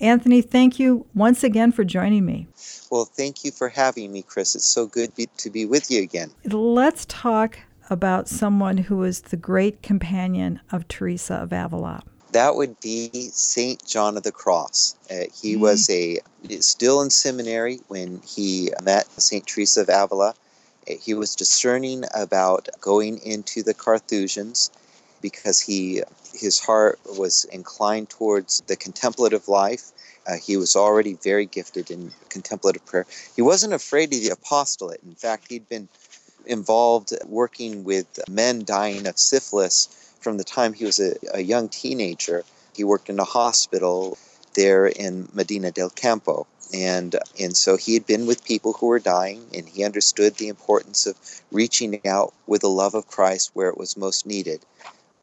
Anthony, thank you once again for joining me. Well, thank you for having me, Kris. It's so good be- to be with you again. Let's talk about someone who was the great companion of Teresa of Avila. That would be Saint John of the Cross. Uh, he mm-hmm. was a still in seminary when he met Saint Teresa of Avila. Uh, he was discerning about going into the Carthusians because he his heart was inclined towards the contemplative life. Uh, he was already very gifted in contemplative prayer. He wasn't afraid of the apostolate. In fact, he'd been involved working with men dying of syphilis from the time he was a, a young teenager. He worked in a hospital there in Medina del Campo. And, and so he had been with people who were dying, and he understood the importance of reaching out with the love of Christ where it was most needed.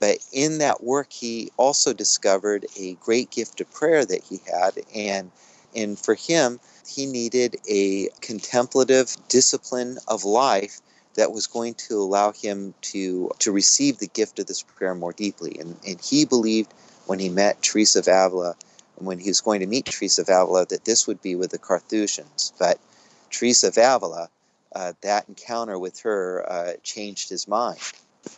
But in that work, he also discovered a great gift of prayer that he had. And, and for him, he needed a contemplative discipline of life that was going to allow him to to receive the gift of this prayer more deeply. And, and he believed when he met Teresa of Avila, and when he was going to meet Teresa of Avila, that this would be with the Carthusians. But Teresa of Avila, uh, that encounter with her uh, changed his mind.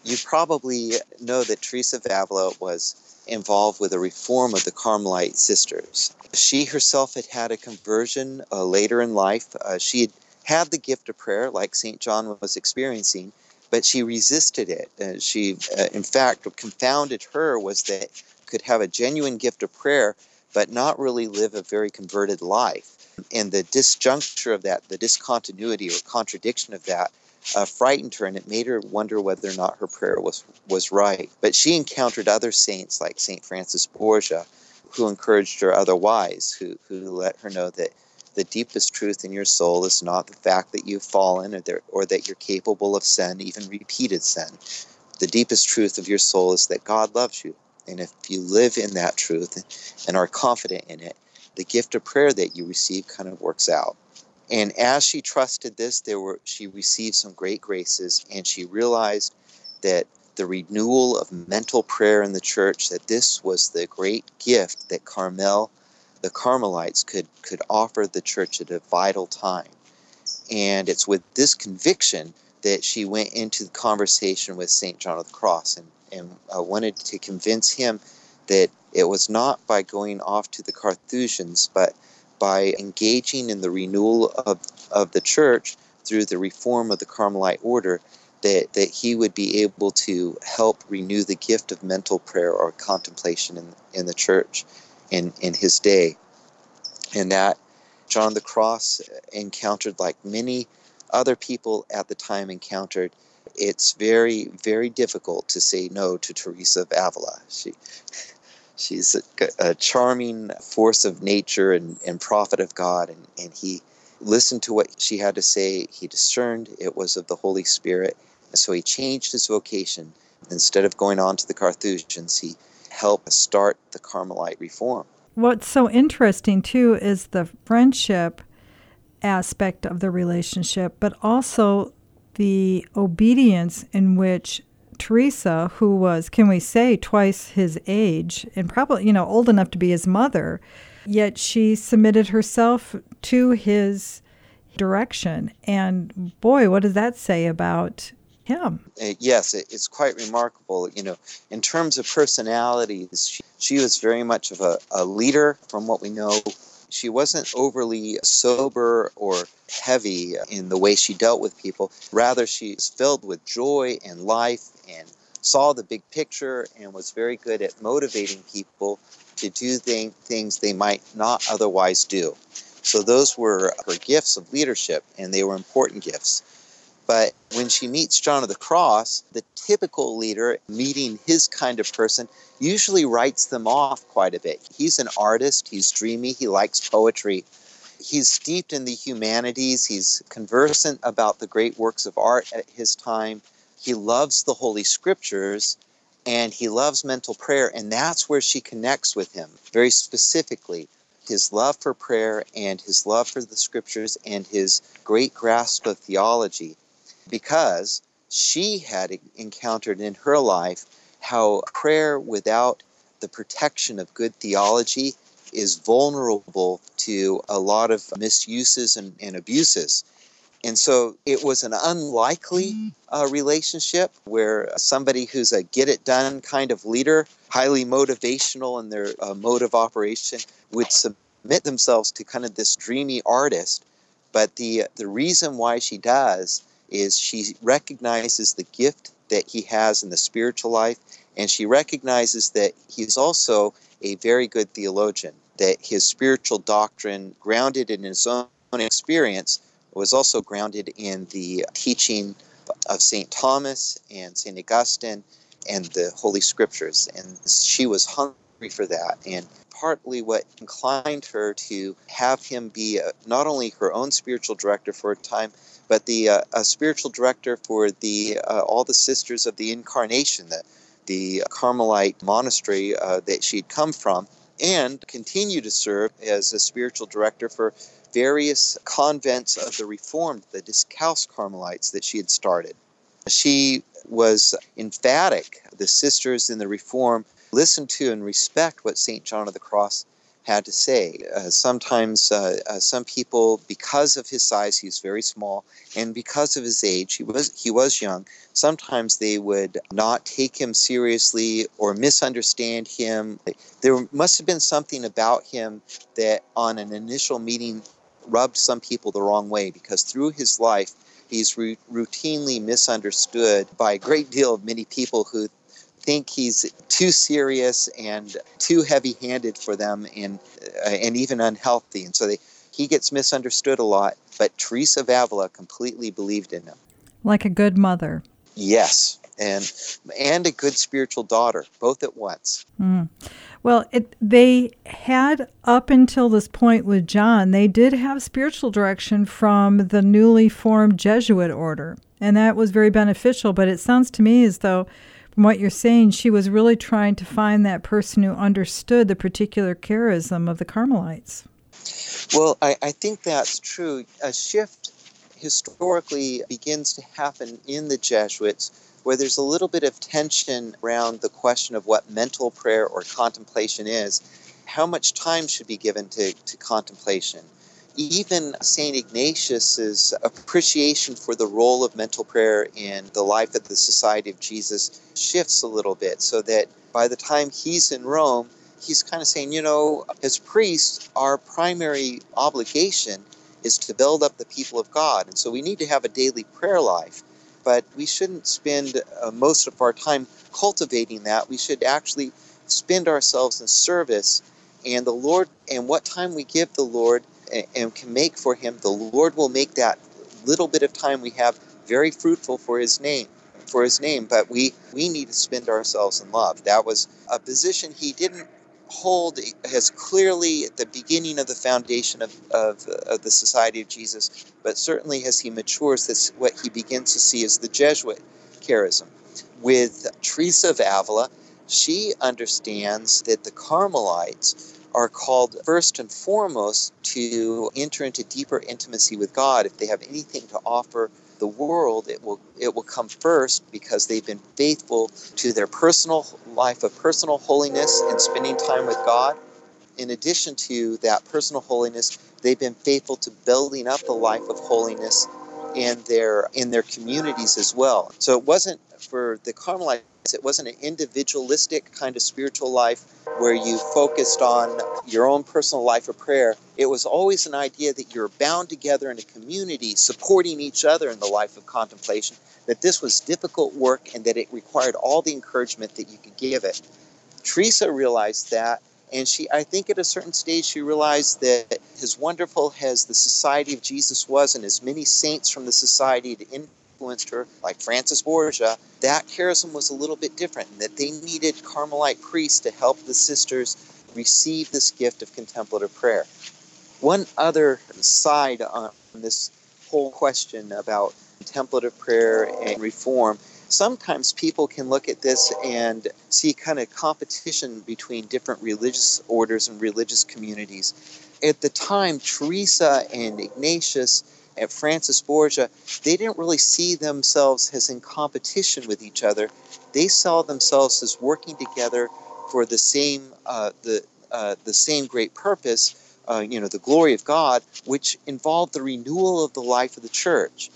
You probably know that Teresa of Avila was involved with a reform of the Carmelite sisters. She herself had had a conversion uh, later in life. Uh, she had had the gift of prayer, like St. John was experiencing, but she resisted it. Uh, she, uh, in fact, what confounded her was that could have a genuine gift of prayer, but not really live a very converted life. And the disjuncture of that, the discontinuity or contradiction of that, uh, frightened her, and it made her wonder whether or not her prayer was was right. But she encountered other saints like Saint Francis Borgia, who encouraged her otherwise, who who let her know that the deepest truth in your soul is not the fact that you've fallen or, there, or that you're capable of sin, even repeated sin. The deepest truth of your soul is that God loves you. And if you live in that truth and are confident in it, the gift of prayer that you receive kind of works out. And as she trusted this, there were she received some great graces and she realized that the renewal of mental prayer in the church, that this was the great gift that Carmel the Carmelites could, could offer the church at a vital time. And it's with this conviction that she went into the conversation with St. John of the Cross and, and uh, wanted to convince him that it was not by going off to the Carthusians, but by engaging in the renewal of, of the church through the reform of the Carmelite order, that, that he would be able to help renew the gift of mental prayer or contemplation in, in the church in, in his day. And that John the Cross encountered, like many other people at the time encountered, it's very, very difficult to say no to Teresa of Avila. She, she's a, a charming force of nature and, and prophet of God, and, and he listened to what she had to say. He discerned it was of the Holy Spirit, so he changed his vocation. Instead of going on to the Carthusians, he helped start the Carmelite reform. What's so interesting too is the friendship aspect of the relationship, but also the obedience in which Teresa, who was, can we say, twice his age and probably, you know, old enough to be his mother, yet she submitted herself to his direction. And boy, what does that say about him. Uh, yes, it, it's quite remarkable. You know, in terms of personalities, she, she was very much of a, a leader from what we know. She wasn't overly sober or heavy in the way she dealt with people. Rather, she's filled with joy and life and saw the big picture and was very good at motivating people to do th- things they might not otherwise do. So, those were her gifts of leadership, and they were important gifts. But when she meets John of the Cross, the typical leader meeting his kind of person usually writes them off quite a bit. He's an artist, he's dreamy, he likes poetry. He's steeped in the humanities, he's conversant about the great works of art at his time. He loves the Holy Scriptures and he loves mental prayer, and that's where she connects with him very specifically his love for prayer and his love for the scriptures and his great grasp of theology because she had encountered in her life how prayer without the protection of good theology is vulnerable to a lot of misuses and, and abuses. And so it was an unlikely uh, relationship where somebody who's a get it done kind of leader, highly motivational in their uh, mode of operation, would submit themselves to kind of this dreamy artist. But the, the reason why she does is she recognizes the gift that he has in the spiritual life, and she recognizes that he's also a very good theologian, that his spiritual doctrine, grounded in his own experience, was also grounded in the teaching of St. Thomas and St. Augustine and the Holy Scriptures. And she was hungry for that. And partly what inclined her to have him be a, not only her own spiritual director for a time, but the uh, a spiritual director for the uh, all the Sisters of the Incarnation, the, the Carmelite monastery uh, that she'd come from, and continue to serve as a spiritual director for various convents of the Reformed, the Discalced Carmelites that she had started. She was emphatic. The sisters in the Reform listened to and respect what St. John of the Cross had to say. Uh, sometimes uh, uh, some people, because of his size, he was very small, and because of his age, he was he was young. Sometimes they would not take him seriously or misunderstand him. There must have been something about him that, on an initial meeting, rubbed some people the wrong way because through his life he's routinely misunderstood by a great deal of many people who think he's too serious and too heavy-handed for them and uh, and even unhealthy. And so they, he gets misunderstood a lot but Teresa of Avila completely believed in him. Like a good mother. Yes. And and a good spiritual daughter both at once. Mm. Well, it, they had up until this point with John, they did have spiritual direction from the newly formed Jesuit order, and that was very beneficial. But it sounds to me as though, from what you're saying, she was really trying to find that person who understood the particular charism of the Carmelites. Well, I, I think that's true. A shift historically begins to happen in the Jesuits where there's a little bit of tension around the question of what mental prayer or contemplation is, how much time should be given to, to contemplation. Even St. Ignatius's appreciation for the role of mental prayer in the life of the Society of Jesus shifts a little bit so that by the time he's in Rome, he's kind of saying, you know, as priests, our primary obligation is to build up the people of God. And so we need to have a daily prayer life but we shouldn't spend uh, most of our time cultivating that. We should actually spend ourselves in service. And the Lord, and what time we give the Lord and can make for Him, the Lord will make that little bit of time we have very fruitful for His name. For His name, but we we need to spend ourselves in love. That was a position He didn't hold as clearly at the beginning of the foundation of, of, of, the Society of Jesus, but certainly as he matures, that's what he begins to see is the Jesuit charism. With Teresa of Avila, she understands that the Carmelites are called first and foremost to enter into deeper intimacy with God if they have anything to offer the world, it will it will come first because they've been faithful to their personal life of personal holiness and spending time with God. In addition to that personal holiness, they've been faithful to building up the life of holiness in their in their communities as well. So it wasn't for the Carmelites it wasn't an individualistic kind of spiritual life where you focused on your own personal life of prayer. It was always an idea that you're bound together in a community, supporting each other in the life of contemplation, that this was difficult work and that it required all the encouragement that you could give it. Teresa realized that and she i think at a certain stage she realized that as wonderful as the society of jesus was and as many saints from the society influenced her, like Francis Borgia, that charism was a little bit different, and that they needed Carmelite priests to help the sisters receive this gift of contemplative prayer. One other side on this whole question about contemplative prayer and reform sometimes people can look at this and see kind of competition between different religious orders and religious communities. At the time, Teresa and Ignatius and Francis Borgia, they didn't really see themselves as in competition with each other. They saw themselves as working together for the same uh, the uh, the same great purpose, uh, you know, the glory of God, which involved the renewal of the life of the church.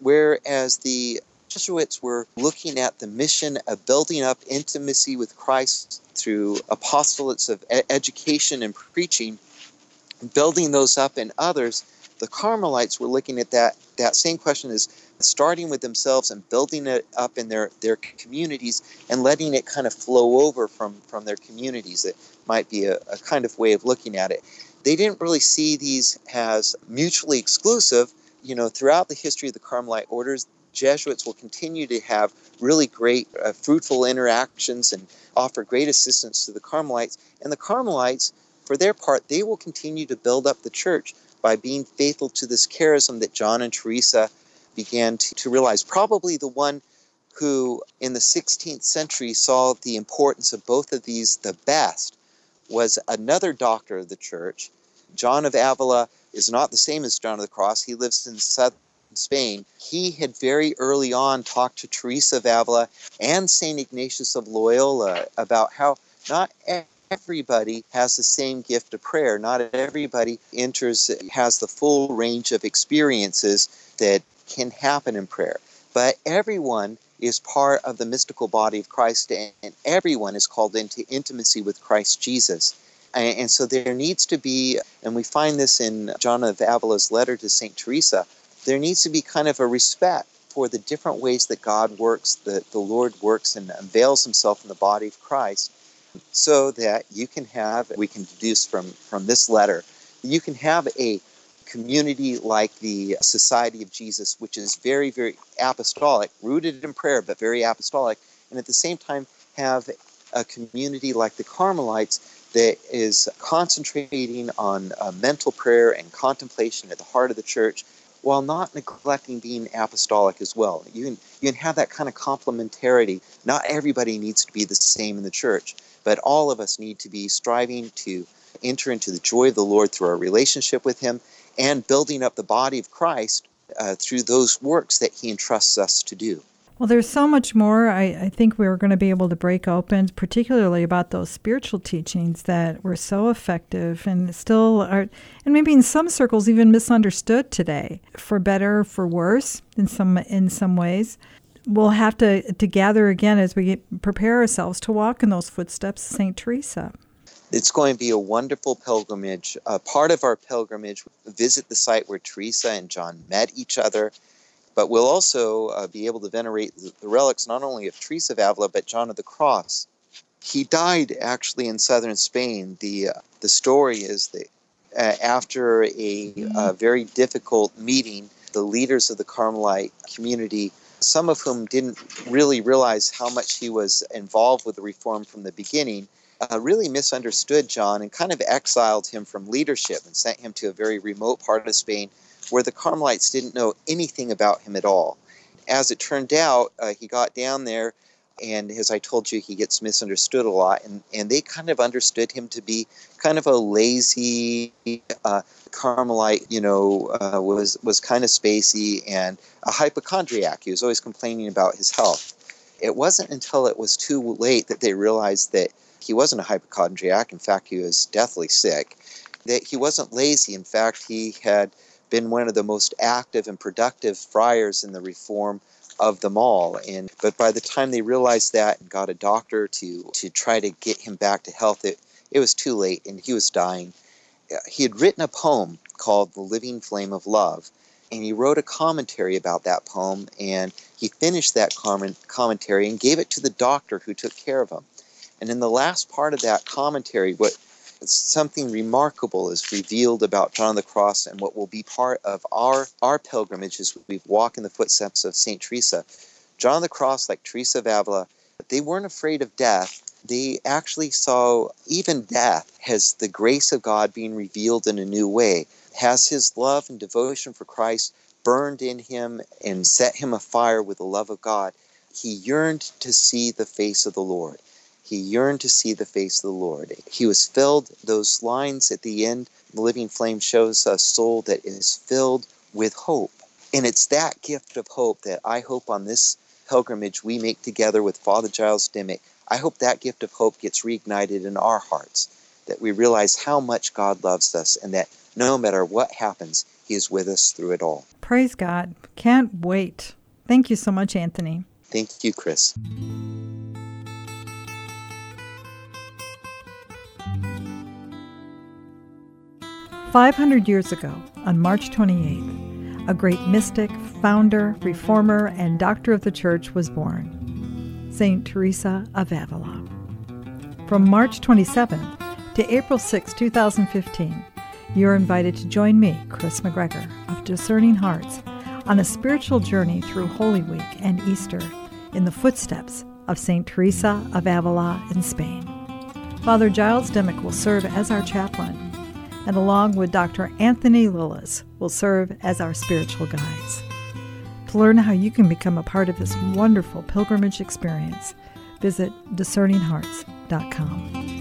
Whereas the Jesuits were looking at the mission of building up intimacy with Christ through apostolates of education and preaching, building those up in others. The Carmelites were looking at that that same question as starting with themselves and building it up in their, their communities and letting it kind of flow over from, from their communities. It might be a, a kind of way of looking at it. They didn't really see these as mutually exclusive. You know, throughout the history of the Carmelite orders, Jesuits will continue to have really great, uh, fruitful interactions and offer great assistance to the Carmelites. And the Carmelites, for their part, they will continue to build up the church by being faithful to this charism that John and Teresa began to, to realize. Probably the one who, in the 16th century, saw the importance of both of these the best was another doctor of the church. John of Avila is not the same as John of the Cross. He lives in southern Spain. He had very early on talked to Teresa of Avila and St. Ignatius of Loyola about how not everybody has the same gift of prayer. Not everybody enters, has the full range of experiences that can happen in prayer. But everyone is part of the mystical body of Christ, and everyone is called into intimacy with Christ Jesus. And so there needs to be, and we find this in John of Avila's letter to St. Teresa, there needs to be kind of a respect for the different ways that God works, that the Lord works and unveils himself in the body of Christ, so that you can have, we can deduce from, from this letter, you can have a community like the Society of Jesus, which is very, very apostolic, rooted in prayer, but very apostolic, and at the same time have a community like the Carmelites that is concentrating on uh, mental prayer and contemplation at the heart of the church while not neglecting being apostolic as well. You can, you can have that kind of complementarity. Not everybody needs to be the same in the church, but all of us need to be striving to enter into the joy of the Lord through our relationship with Him and building up the body of Christ uh, through those works that He entrusts us to do. Well, there's so much more I, I think we are going to be able to break open, particularly about those spiritual teachings that were so effective and still are, and maybe in some circles even misunderstood today, for better, for worse, in some in some ways. We'll have to, to gather again as we prepare ourselves to walk in those footsteps of St. Teresa. It's going to be a wonderful pilgrimage. Uh, part of our pilgrimage, visit the site where Teresa and John met each other, but we'll also uh, be able to venerate the, the, relics not only of Teresa of Avila, but John of the Cross. He died actually in southern Spain. The, uh, the story is that uh, after a uh, very difficult meeting, the leaders of the Carmelite community some of whom didn't really realize how much he was involved with the reform from the beginning, uh, really misunderstood John and kind of exiled him from leadership and sent him to a very remote part of Spain where the Carmelites didn't know anything about him at all. As it turned out, uh, he got down there, and as I told you, he gets misunderstood a lot, and, and they kind of understood him to be kind of a lazy uh, Carmelite, you know, uh, was, was kind of spacey and a hypochondriac. He was always complaining about his health. It wasn't until it was too late that they realized that he wasn't a hypochondriac. In fact, he was deathly sick. That he wasn't lazy. In fact, he had been one of the most active and productive friars in the reform of them all. And but by the time they realized that and got a doctor to to try to get him back to health, it it was too late, and he was dying. He had written a poem called "The Living Flame of Love." And he wrote a commentary about that poem, and he finished that commentary and gave it to the doctor who took care of him. And in the last part of that commentary, what something remarkable is revealed about John of the Cross and what will be part of our, our pilgrimage as we walk in the footsteps of St. Teresa. John of the Cross, like Teresa of Avila, they weren't afraid of death. They actually saw even death as the grace of God being revealed in a new way, has his love and devotion for Christ burned in him and set him afire with the love of God. He yearned to see the face of the Lord. He yearned to see the face of the Lord. He was filled, those lines at the end, the living flame shows a soul that is filled with hope. And it's that gift of hope that I hope on this pilgrimage we make together with Father Giles Dimock. I hope that gift of hope gets reignited in our hearts. that we realize how much God loves us and that no matter what happens, He is with us through it all. Praise God. Can't wait. Thank you so much, Anthony. Thank you, Kris. 500 years ago, on March 28th, a great mystic, founder, reformer, and doctor of the church was born St. Teresa of Avila. From March 27 to April 6, 2015, you're invited to join me, Kris McGregor, of Discerning Hearts, on a spiritual journey through Holy Week and Easter in the footsteps of St. Teresa of Avila in Spain. Father Giles Dimock will serve as our chaplain and along with Dr. Anthony Lilles, will serve as our spiritual guides. Learn how you can become a part of this wonderful pilgrimage experience, visit discerninghearts.com.